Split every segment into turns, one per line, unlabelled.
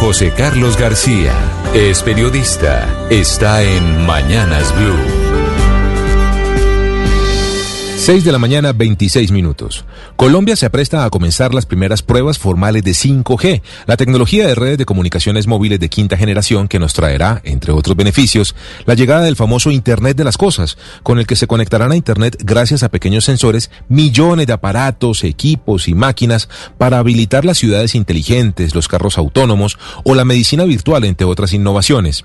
José Carlos García es periodista. Está en Mañanas Blue. 6 de la mañana, 26 minutos. Colombia se apresta a comenzar las primeras pruebas formales de 5G, la tecnología de redes de comunicaciones móviles de quinta generación que nos traerá, entre otros beneficios, la llegada del famoso Internet de las Cosas, con el que se conectarán a Internet gracias a pequeños sensores millones de aparatos, equipos y máquinas para habilitar las ciudades inteligentes, los carros autónomos o la medicina virtual, entre otras innovaciones.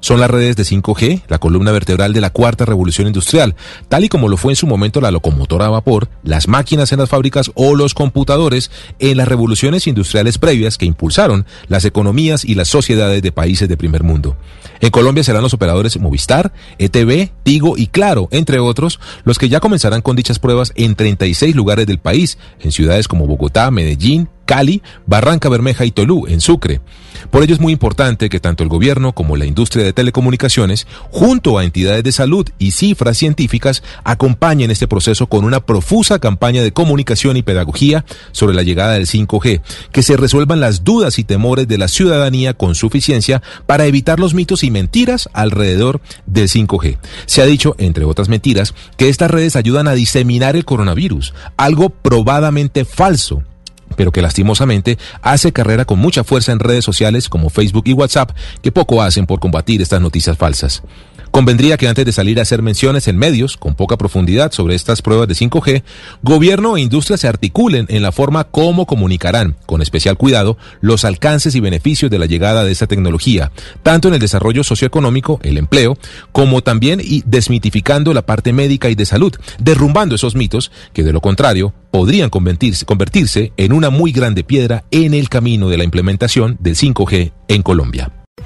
Son las redes de 5G, la columna vertebral de la cuarta revolución industrial, tal y como lo fue en su momento la locomotora a vapor, las máquinas en las fábricas o los computadores en las revoluciones industriales previas que impulsaron las economías y las sociedades de países de primer mundo. En Colombia serán los operadores Movistar, ETV, Tigo y Claro, entre otros, los que ya comenzarán con dichas pruebas en 36 lugares del país, en ciudades como Bogotá, Medellín, Cali, Barranca Bermeja y Tolú, en Sucre. Por ello es muy importante que tanto el gobierno como la industria de telecomunicaciones, junto a entidades de salud y cifras científicas, acompañen este proceso con una profusa campaña de comunicación y pedagogía sobre la llegada del 5G, que se resuelvan las dudas y temores de la ciudadanía con suficiencia para evitar los mitos y mentiras alrededor del 5G. Se ha dicho, entre otras mentiras, que estas redes ayudan a diseminar el coronavirus, algo probadamente falso pero que lastimosamente hace carrera con mucha fuerza en redes sociales como Facebook y WhatsApp, que poco hacen por combatir estas noticias falsas. Convendría que antes de salir a hacer menciones en medios con poca profundidad sobre estas pruebas de 5G, gobierno e industria se articulen en la forma como comunicarán, con especial cuidado, los alcances y beneficios de la llegada de esta tecnología, tanto en el desarrollo socioeconómico, el empleo, como también y desmitificando la parte médica y de salud, derrumbando esos mitos que de lo contrario podrían convertirse, convertirse en una muy grande piedra en el camino de la implementación del 5G en Colombia.